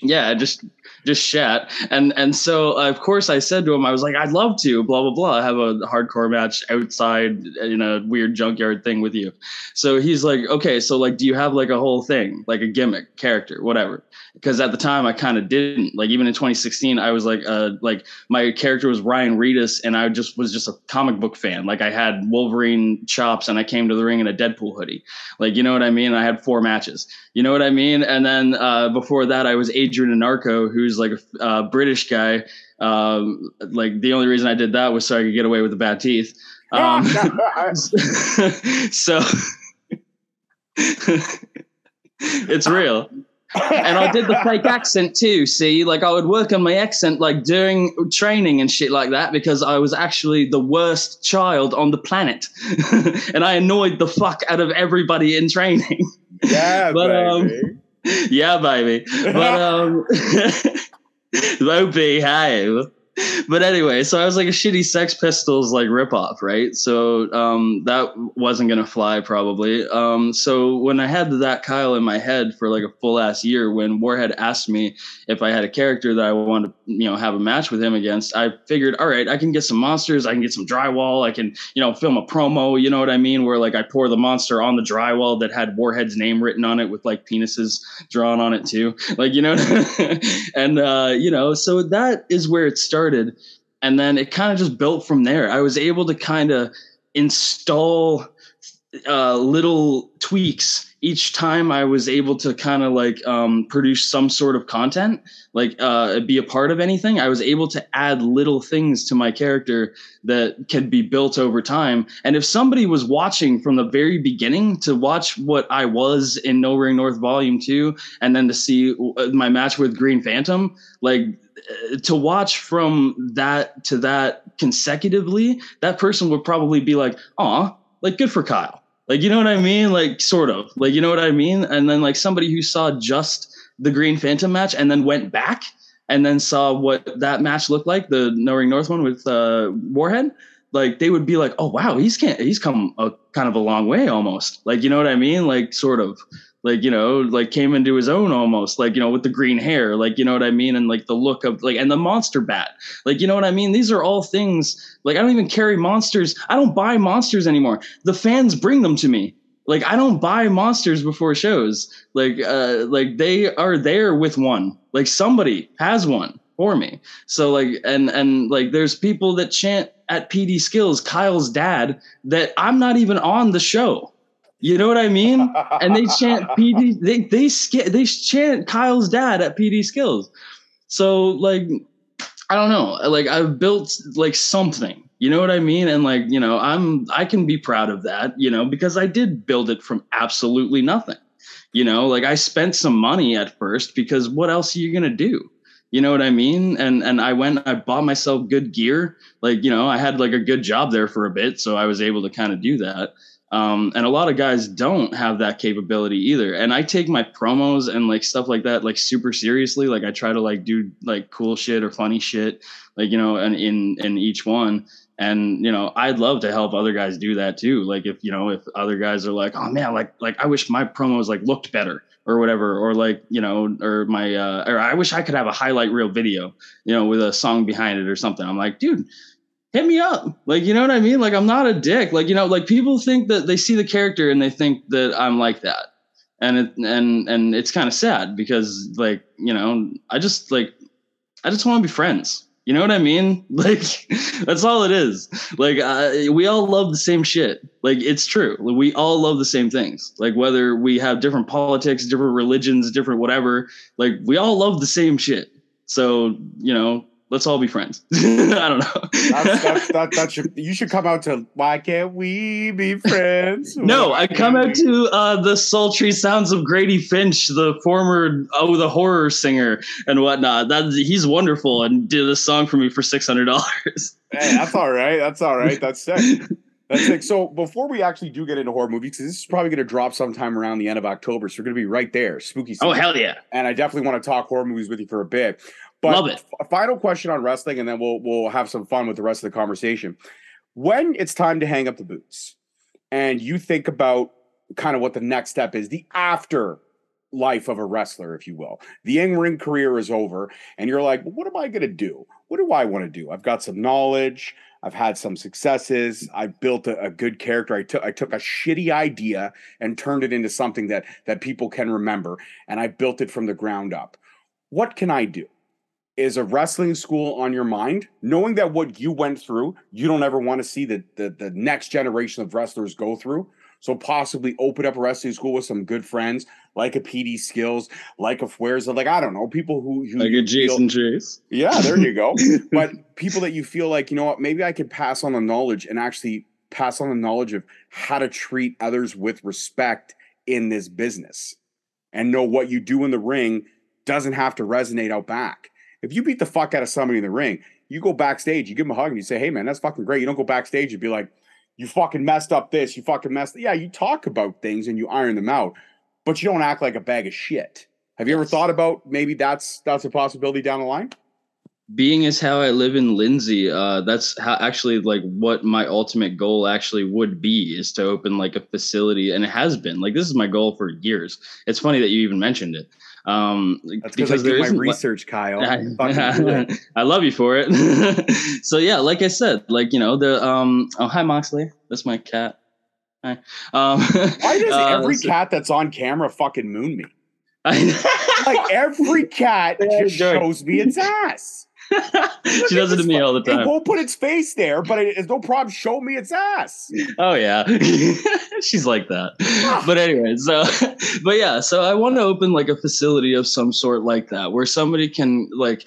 yeah, just just shat. And and so uh, of course I said to him, I was like, I'd love to, blah blah blah, have a hardcore match outside in a weird junkyard thing with you. So he's like, okay, so like, do you have like a whole thing, like a gimmick, character, whatever? Because at the time I kind of didn't. Like even in 2016, I was like, uh, like my character was Ryan Reedus, and I just was just a comic book fan. Like I had Wolverine chops, and I came to the ring in a Deadpool hoodie. Like you know what I mean? I had four matches. You know what I mean? And then uh, before that, I was Adrian Anarco, who's like a uh, British guy. Um, like the only reason I did that was so I could get away with the bad teeth. Um, so it's real. And I did the fake accent too. See, like I would work on my accent like during training and shit like that because I was actually the worst child on the planet, and I annoyed the fuck out of everybody in training. Yeah, But, um, baby. yeah, baby. But um, low behave. But anyway, so I was like a shitty Sex Pistols like ripoff, right? So um, that wasn't gonna fly probably. Um, so when I had that Kyle in my head for like a full ass year, when Warhead asked me if I had a character that I wanted to, you know, have a match with him against, I figured, all right, I can get some monsters, I can get some drywall, I can, you know, film a promo, you know what I mean, where like I pour the monster on the drywall that had Warhead's name written on it with like penises drawn on it too, like you know, and uh, you know, so that is where it started, and then it kind of just built from there. I was able to kind of install uh, little tweaks each time I was able to kind of like um, produce some sort of content, like uh, be a part of anything. I was able to add little things to my character that can be built over time. And if somebody was watching from the very beginning to watch what I was in No Ring North Volume 2 and then to see uh, my match with Green Phantom, like to watch from that to that consecutively, that person would probably be like, "Aw, like good for Kyle." Like you know what I mean? Like sort of. Like you know what I mean? And then like somebody who saw just the Green Phantom match and then went back and then saw what that match looked like, the No Ring North one with uh, Warhead, like they would be like, "Oh wow, he's can't he's come a kind of a long way almost." Like you know what I mean? Like sort of like you know like came into his own almost like you know with the green hair like you know what i mean? And like the look of like and the monster bat. Like you know what i mean? These are all things like i don't even carry monsters. I don't buy monsters anymore. The fans bring them to me. Like i don't buy monsters before shows. Like uh like they are there with one. Like somebody has one for me. So like and and like there's people that chant at pd skills kyle's dad that i'm not even on the show you know what I mean? And they chant PD. They they they chant Kyle's dad at PD Skills. So like, I don't know. Like I've built like something. You know what I mean? And like you know, I'm I can be proud of that. You know, because I did build it from absolutely nothing. You know, like I spent some money at first because what else are you gonna do? You know what I mean? And and I went, I bought myself good gear. Like you know, I had like a good job there for a bit, so I was able to kind of do that. Um, and a lot of guys don't have that capability either. And I take my promos and like stuff like that like super seriously. Like I try to like do like cool shit or funny shit, like you know, and in in each one. And you know, I'd love to help other guys do that too. Like if you know, if other guys are like, oh man, like like I wish my promos like looked better or whatever, or like you know, or my uh, or I wish I could have a highlight reel video, you know, with a song behind it or something. I'm like, dude hit me up. Like, you know what I mean? Like, I'm not a dick. Like, you know, like people think that they see the character and they think that I'm like that. And it, and, and it's kind of sad because like, you know, I just like, I just want to be friends. You know what I mean? Like, that's all it is. Like, we all love the same shit. Like, it's true. We all love the same things. Like, whether we have different politics, different religions, different whatever, like, we all love the same shit. So, you know, let's all be friends. I don't know. That's, that's, that, that should, you should come out to Why Can't We Be Friends? no, Why I come out we- to uh, the sultry sounds of Grady Finch, the former oh the horror singer and whatnot. That he's wonderful and did a song for me for six hundred dollars. Hey, that's all right. That's all right. That's sick. That's sick. So before we actually do get into horror movies, because this is probably going to drop sometime around the end of October, so we're going to be right there, spooky season. Oh hell yeah! and I definitely want to talk horror movies with you for a bit. But Love it. f- final question on wrestling, and then we'll we'll have some fun with the rest of the conversation. When it's time to hang up the boots, and you think about kind of what the next step is, the after life of a wrestler, if you will, the in ring career is over, and you're like, well, what am I going to do? What do I want to do? I've got some knowledge. I've had some successes. I built a, a good character. I took I took a shitty idea and turned it into something that that people can remember, and I built it from the ground up. What can I do? Is a wrestling school on your mind? Knowing that what you went through, you don't ever want to see the, the the next generation of wrestlers go through. So possibly open up a wrestling school with some good friends, like a PD Skills, like a Fuerza, like I don't know, people who, who Like a Jason feel- Chase. yeah, there you go. but people that you feel like, you know what, maybe I could pass on the knowledge and actually pass on the knowledge of how to treat others with respect in this business. and know what you do in the ring doesn't have to resonate out back. If you beat the fuck out of somebody in the ring, you go backstage, you give them a hug, and you say, "Hey, man, that's fucking great." You don't go backstage and be like, "You fucking messed up this. You fucking messed." Yeah, you talk about things and you iron them out, but you don't act like a bag of shit. Have you ever thought about maybe that's that's a possibility down the line? being as how I live in Lindsay, uh, that's how actually like what my ultimate goal actually would be is to open like a facility, and it has been like this is my goal for years. It's funny that you even mentioned it. Um, that's because I do my research, Kyle. I, I love you for it. so yeah, like I said, like you know the um. Oh hi Moxley, that's my cat. Hi. Um, Why does uh, every cat that's on camera fucking moon me? like every cat just shows me its ass. She does it to me all the time. It won't put its face there, but it, it's no problem. Show me its ass. Oh yeah, she's like that. but anyway, so but yeah, so I want to open like a facility of some sort like that, where somebody can like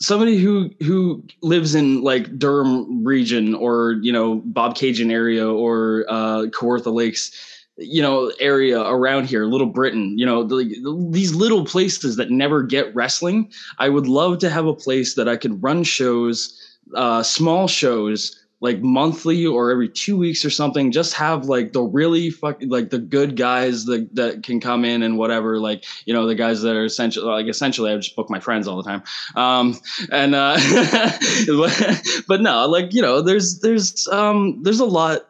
somebody who who lives in like Durham region or you know Bobcaygeon area or uh, Kawartha Lakes you know area around here little britain you know the, these little places that never get wrestling. I would love to have a place that i could run shows uh, small shows like monthly or every two weeks or something. Just have like the really fuck like the good guys that, that can come in and whatever like you know the guys that are essentially like essentially i just book my friends all the time. Um and uh but no like you know there's there's um there's a lot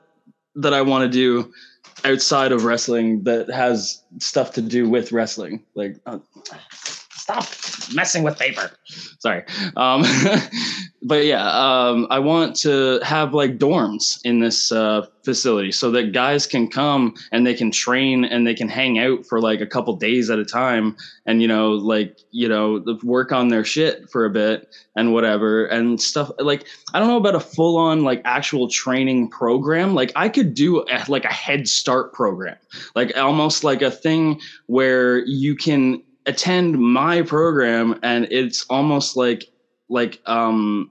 that i want to do outside of wrestling that has stuff to do with wrestling. Like, uh, stop messing with paper. Sorry. Um, but yeah, um, I want to have like dorms in this uh, facility so that guys can come and they can train and they can hang out for like a couple days at a time and you know like you know work on their shit for a bit and whatever and stuff like i don't know about a full on like actual training program like i could do a, like a head start program like almost like a thing where you can attend my program and it's almost like like um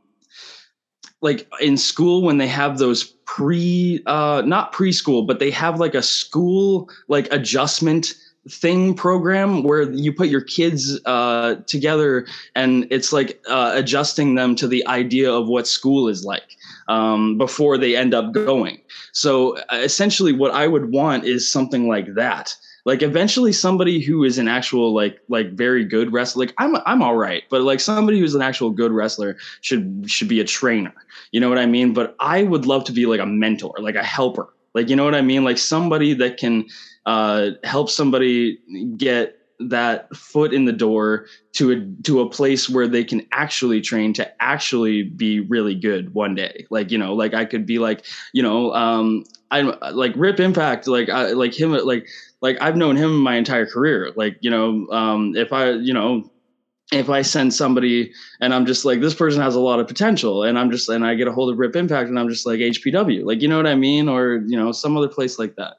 like in school when they have those pre uh not preschool but they have like a school like adjustment thing program where you put your kids uh together and it's like uh adjusting them to the idea of what school is like um before they end up going. So uh, essentially what i would want is something like that like eventually somebody who is an actual like like very good wrestler like i'm i'm all right but like somebody who's an actual good wrestler should should be a trainer. You know what i mean? But i would love to be like a mentor like a helper. Like you know what i mean? Like somebody that can uh help somebody get that foot in the door to a to a place where they can actually train to actually be really good one day. Like you know like i could be like you know um i'm like rip impact like i like him like like I've known him my entire career. Like, you know, um, if I, you know, if I send somebody and I'm just like, this person has a lot of potential, and I'm just, and I get a hold of Rip Impact and I'm just like HPW, like, you know what I mean? Or, you know, some other place like that,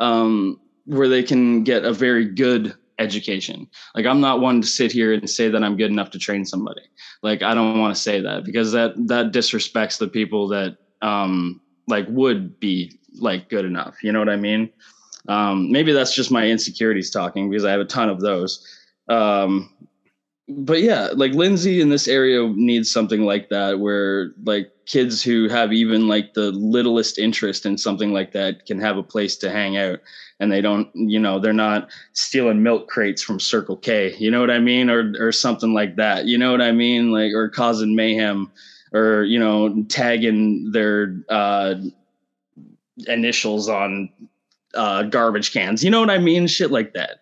um, where they can get a very good education. Like, I'm not one to sit here and say that I'm good enough to train somebody. Like, I don't want to say that because that, that disrespects the people that, um, like would be like good enough. You know what I mean? Um, maybe that's just my insecurities talking because I have a ton of those. Um, but yeah, like Lindsay in this area needs something like that where like kids who have even like the littlest interest in something like that can have a place to hang out and they don't, you know, they're not stealing milk crates from Circle K, you know what I mean? Or, or something like that, you know what I mean? Like, or causing mayhem or, you know, tagging their, uh, initials on uh, garbage cans. You know what I mean? Shit like that.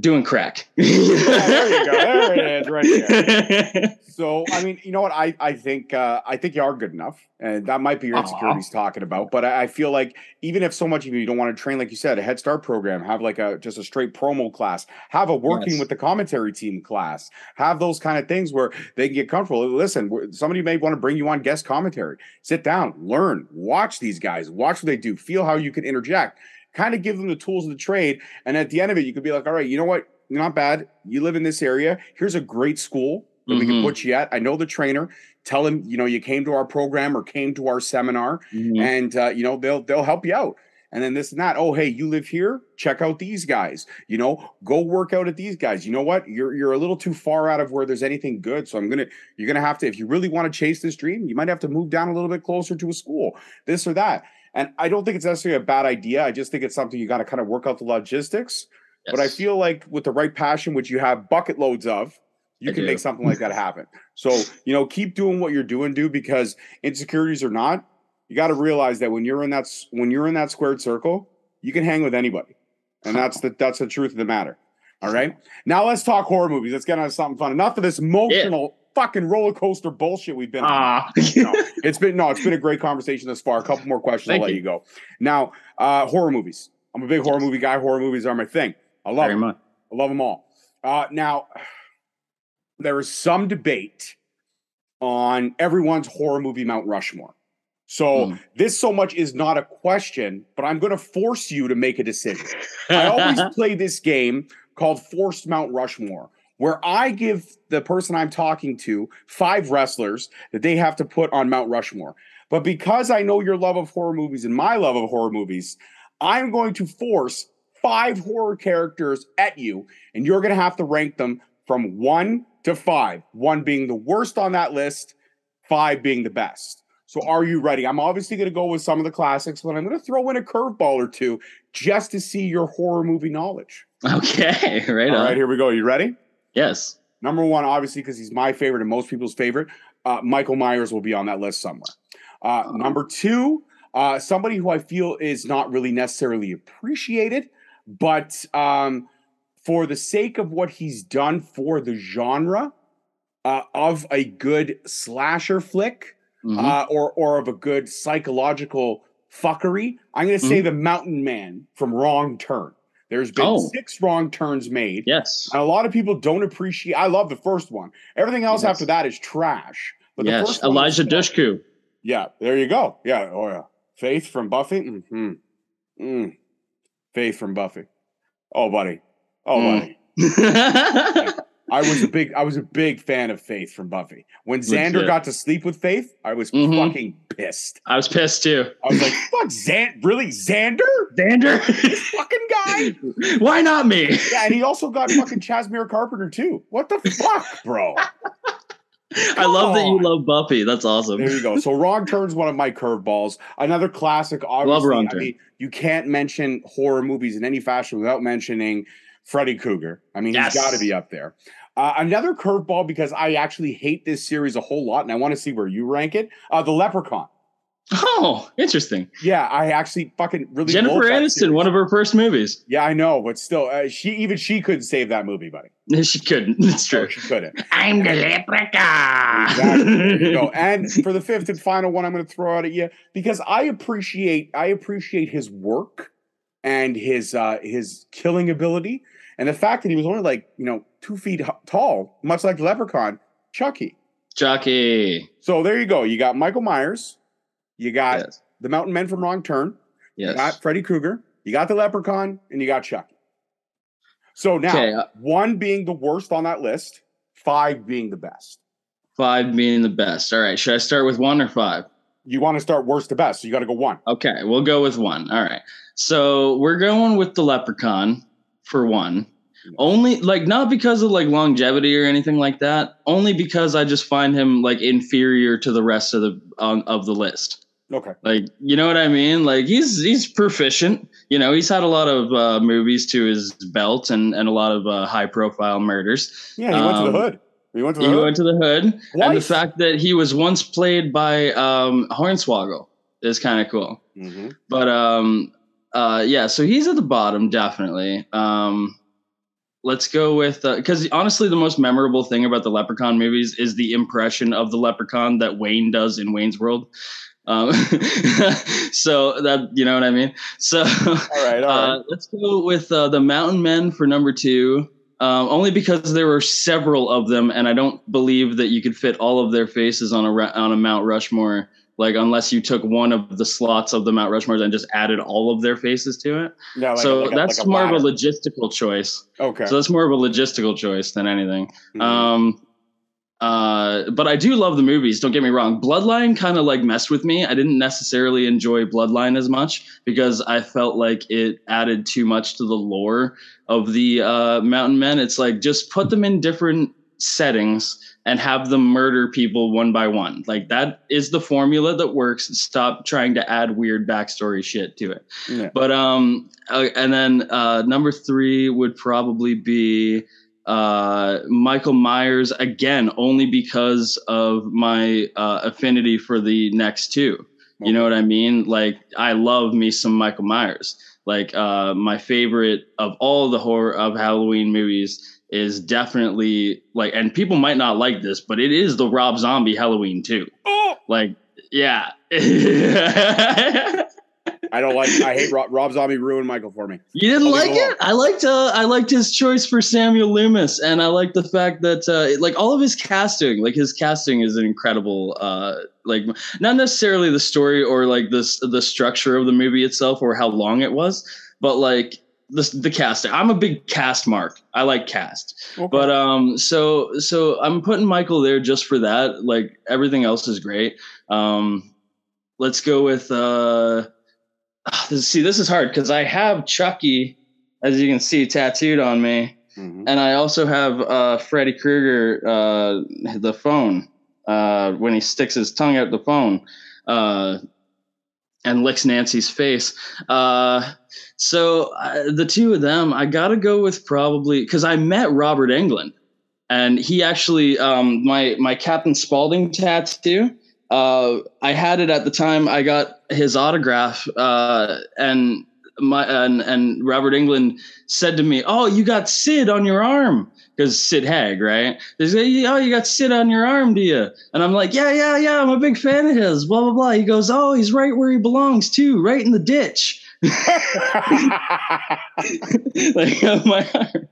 Doing crack. yeah, there you go. There it is, right there. So, I mean, you know what? I I think uh, I think you are good enough, and that might be your insecurities Aww. talking about. But I, I, feel like even if so much of you don't want to train, like you said, a Head Start program, have like a just a straight promo class, have a working yes. with the commentary team class, have those kind of things where they can get comfortable. Listen, somebody may want to bring you on guest commentary. Sit down, learn, watch these guys, watch what they do, feel how you can interject, kind of give them the tools of the trade, and at the end of it, you could be like, all right, you know what? Not bad. You live in this area. Here's a great school that mm-hmm. we can mm-hmm. put you at. I know the trainer. Tell him, you know, you came to our program or came to our seminar, mm-hmm. and uh, you know they'll they'll help you out. and then this and that. Oh, hey, you live here? Check out these guys. You know, go work out at these guys. You know what? You're you're a little too far out of where there's anything good. So I'm gonna you're gonna have to if you really want to chase this dream, you might have to move down a little bit closer to a school, this or that. And I don't think it's necessarily a bad idea. I just think it's something you got to kind of work out the logistics. But I feel like with the right passion, which you have bucket loads of, you I can do. make something like that happen. So, you know, keep doing what you're doing, dude, because insecurities or not, you got to realize that when you're in that when you're in that squared circle, you can hang with anybody. And that's the that's the truth of the matter. All right. Now let's talk horror movies. Let's get on to something fun. Enough of this emotional fucking roller coaster bullshit we've been on. Ah, No, it's been no, it's been a great conversation thus far. A couple more questions, Thank I'll let you. you go. Now, uh, horror movies. I'm a big horror movie guy. Horror movies are my thing. I love very them. much. I love them all. Uh, now, there is some debate on everyone's horror movie Mount Rushmore. So Hmm. this so much is not a question, but I'm going to force you to make a decision. I always play this game called Forced Mount Rushmore, where I give the person I'm talking to five wrestlers that they have to put on Mount Rushmore. But because I know your love of horror movies and my love of horror movies, I'm going to force five horror characters at you, and you're going to have to rank them from one to five, one being the worst on that list, five being the best. So, are you ready? I'm obviously going to go with some of the classics, but I'm going to throw in a curveball or two just to see your horror movie knowledge. okay, right All on. right, here we go. You ready? Yes. Number one, obviously, because he's my favorite and most people's favorite, uh, Michael Myers will be on that list somewhere. Uh, number two, uh, somebody who I feel is not really necessarily appreciated, but um, for the sake of what he's done for the genre uh, of a good slasher flick Mhm. uh, or or of a good psychological fuckery, I'm going to say the Mountain Man from Wrong Turn. There's been Oh. six wrong turns made. yes. And a lot of people don't appreciate. I love the first one. Everything else Yes. after that is trash. But the yes. first Eliza Dushku. Yeah, there you go. Yeah. Oh yeah. Faith from Buffy. hmm Mm. Faith from Buffy. Oh buddy. Oh Mm. buddy. I was a big. I was a big fan of Faith from Buffy. When Xander Legit. got to sleep with Faith, I was Mhm. fucking pissed. I was pissed too. I was like, "Fuck, Xan- really, Xander, Xander? This fucking guy." Why not me? Yeah, and he also got fucking Charisma Carpenter too. What the fuck, bro? I love that you love Buffy. That's awesome. There you go. So Wrong Turn's one of my curveballs. Another classic. Obviously, Wrong I Turn. mean, you can't mention horror movies in any fashion without mentioning Freddy Krueger. I mean, Yes. he's got to be up there. Uh, another curveball because I actually hate this series a whole lot, and I want to see where you rank it. Uh, the Leprechaun. Oh, interesting. Yeah, I actually fucking really Jennifer Aniston, one of her first movies. Yeah, I know, but still, uh, she even she couldn't save that movie, buddy. She couldn't. No, true. she couldn't. I'm the leprechaun. Exactly. Go. And for the fifth and final one, I'm going to throw out at you because I appreciate I appreciate his work and his uh, his killing ability, and the fact that he was only like you know two feet tall, much like Leprechaun, Chucky. Chucky. So there you go. You got Michael Myers, you got Yes. the Mountain Men from Wrong Turn, Yes. you got Freddy Krueger, you got the Leprechaun, and you got Chucky. So now Okay, uh, one being the worst on that list, five being the best. Five being the best. All right. Should I start with one or five? You want to start worst to best, so you got to go one. Okay, we'll go with one. All right. So we're going with the leprechaun for one. Only like not because of like longevity or anything like that. Only because I just find him like inferior to the rest of the um, of the list. Okay. Like you know what I mean? Like he's he's proficient. You know he's had a lot of uh, movies to his belt and and a lot of uh, high profile murders. Yeah, he went to the Um, hood. He went to the He hood. went to the hood, and the fact that he was once played by um, Hornswoggle is kind of cool. Mhm. But um, uh, yeah, so he's at the bottom definitely. Um, let's go with because honestly, the most memorable thing about the Leprechaun movies is the impression of the Leprechaun that Wayne does in Wayne's World. Um, so that you know what I mean. So All right, all right. uh, let's go with uh, the Mountain Men for number two. Um, only because there were several of them, and I don't believe that you could fit all of their faces on a on a Mount Rushmore. Like unless you took one of the slots of the Mount Rushmore and just added all of their faces to it. yeah, like so like a- that's like more of a logistical choice. okay. So that's more of a logistical choice than anything. Mhm. Um, uh, but I do love the movies. Don't get me wrong. Bloodline kind of like messed with me. I didn't necessarily enjoy Bloodline as much because I felt like it added too much to the lore of the uh, Mountain Men. It's like just put them in different settings and have them murder people one by one. Like that is the formula that works. Stop trying to add weird backstory shit to it. Yeah. But um, uh, and then uh, number three would probably be uh michael myers again only because of my uh affinity for the next two you know what i mean like i love me some michael myers like uh my favorite of all the horror of halloween movies is definitely like and people might not like this but it is the rob zombie halloween too. Oh! like yeah I don't like. I hate Rob, Rob Zombie ruined Michael for me. You didn't I'll like it it? I liked uh, I liked his choice for Samuel Loomis, and I like the fact that uh, like all of his casting, like his casting is incredible. Uh, like not necessarily the story or like this the structure of the movie itself or how long it was, but like the the casting. I'm a big cast mark. I like cast, Okay. but um, so so I'm putting Michael there just for that. Like everything else is great. Um, let's go with uh see this is hard because i have chucky as you can see tattooed on me Mhm. and i also have uh freddy krueger uh the phone uh when he sticks his tongue out the phone uh and licks nancy's face uh so uh, the two of them i gotta go with probably because i met robert Englund, and he actually um my my captain spaulding tattoo uh, I had it at the time. I got his autograph, uh, and my and and Robert Englund said to me, "Oh, you got Sid on your arm." Because Sid Haig, right? They say, "Oh, you got Sid on your arm, do you?" And I'm like, "Yeah, yeah, yeah. I'm a big fan of his." Blah blah blah. He goes, "Oh, he's right where he belongs too, right in the ditch." like on my arm.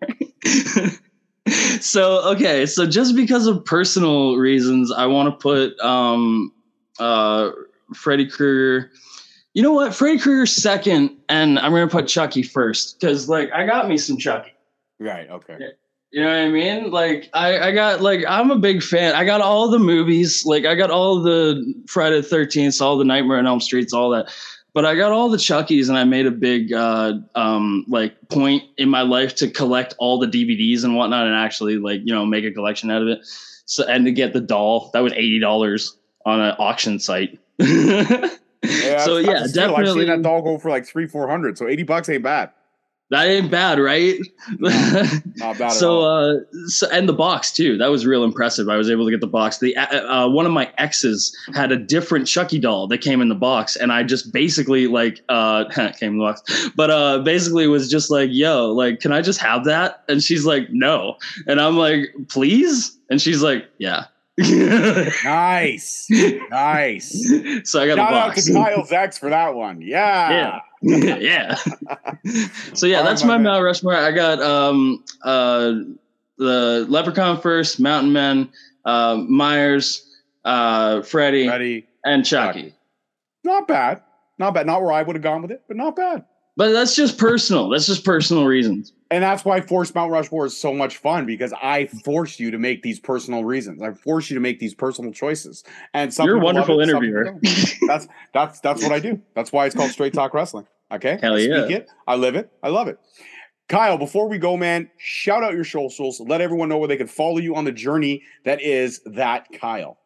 so okay, so just because of personal reasons, I want to put um uh Freddy Krueger. You know what? Freddy Krueger second, and I'm gonna put Chucky first because like I got me some Chucky. right. Okay. You know what I mean? Like I, I got like I'm a big fan. I got all the movies, like I got all the Friday the Thirteenth, all the Nightmare on Elm Streets, all that. But I got all the Chuckies, and I made a big uh, um, like point in my life to collect all the DVDs and whatnot, and actually like you know make a collection out of it. So and to get the doll, that was eighty dollars on an auction site. Yeah, so yeah, steal. I've definitely seen that doll go for like three, four hundred. So eighty bucks ain't bad. That ain't bad, right? Not bad at so all. uh so and the box too. That was real impressive. I was able to get the box. The uh, uh, one of my exes had a different chucky doll that came in the box and i just basically like uh came in the box. But uh basically was just like yo like can i just have that? And she's like no. And i'm like please? And she's like yeah nice, nice. so i got Shout a out to Kyle's ex for that one. Yeah. Yeah. yeah. so yeah, All that's my my. Mount Rushmore. I got um uh the Leprechaun first, Mountain Men, uh, Myers, uh, Freddy, Ready. and Chucky. Not bad. Not bad. Not where I would have gone with it, but not bad. But that's just personal. That's just personal reasons. And that's why Force Mount Rushmore is so much fun because I force you to make these personal reasons. I force you to make these personal choices. And some You're a wonderful it, interviewer. that's that's that's what I do. That's why it's called Straight Talk Wrestling. Okay. Hell I yeah. speak it. I live it. I love it. Kyle, before we go, man, shout out your socials. Let everyone know where they can follow you on the journey that is that Kyle.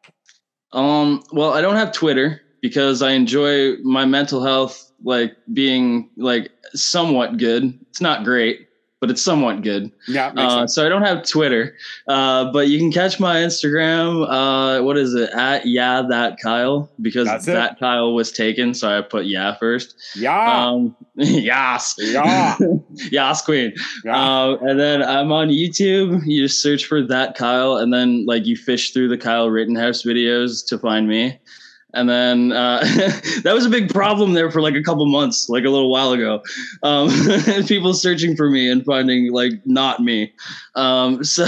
Um, well, I don't have Twitter because I enjoy my mental health like being like somewhat good. It's not great, but it's somewhat good. Yeah, Uh, so I don't have Twitter, uh, but you can catch my Instagram. Uh, what is it at? Yeah, that Kyle because That's it. that Kyle was taken, so I put yeah first. Yeah. Um, yas, Yeah. yas, queen. yeah. Uh, and then I'm on YouTube. You just search for that Kyle, and then like you fish through the Kyle Rittenhouse videos to find me. And then uh, that was a big problem there for like a couple months, like a little while ago. Um, people searching for me and finding like not me. Um, so,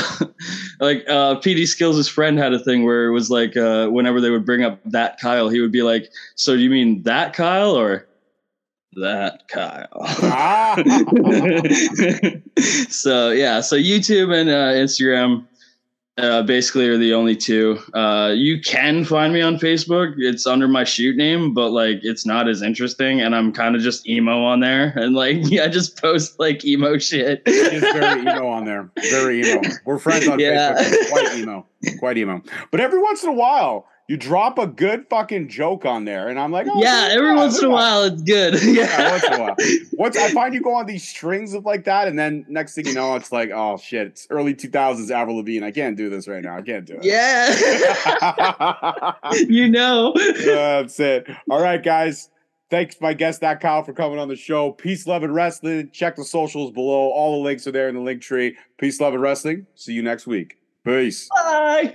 like uh, PD Skills' friend had a thing where it was like uh, whenever they would bring up that Kyle, he would be like, "So do you mean that Kyle or that Kyle?" Ah. so yeah, so YouTube and uh, Instagram. Uh, basically are the only two. Uh, you can find me on Facebook. It's under my shoot name, but like it's not as interesting, and I'm kind of just emo on there, and like yeah, I just post like emo shit. It's very emo on there. Very emo. We're friends on Yeah. Facebook. Quite emo. Quite emo. But every once in a while, you drop a good fucking joke on there, and I'm like, oh, yeah, every yeah, once in a while it's good. Yeah, once in a while. Once I find you go on these strings of like that, and then next thing you know, it's like, oh shit, it's early 2000s Avril Lavigne. I can't do this right now. I can't do it. Yeah. you know. That's it. All right, guys. Thanks, my guest, that Kyle, for coming on the show. Peace, love, and wrestling. Check the socials below. All the links are there in the link tree. Peace, love, and wrestling. See you next week. Peace. Bye.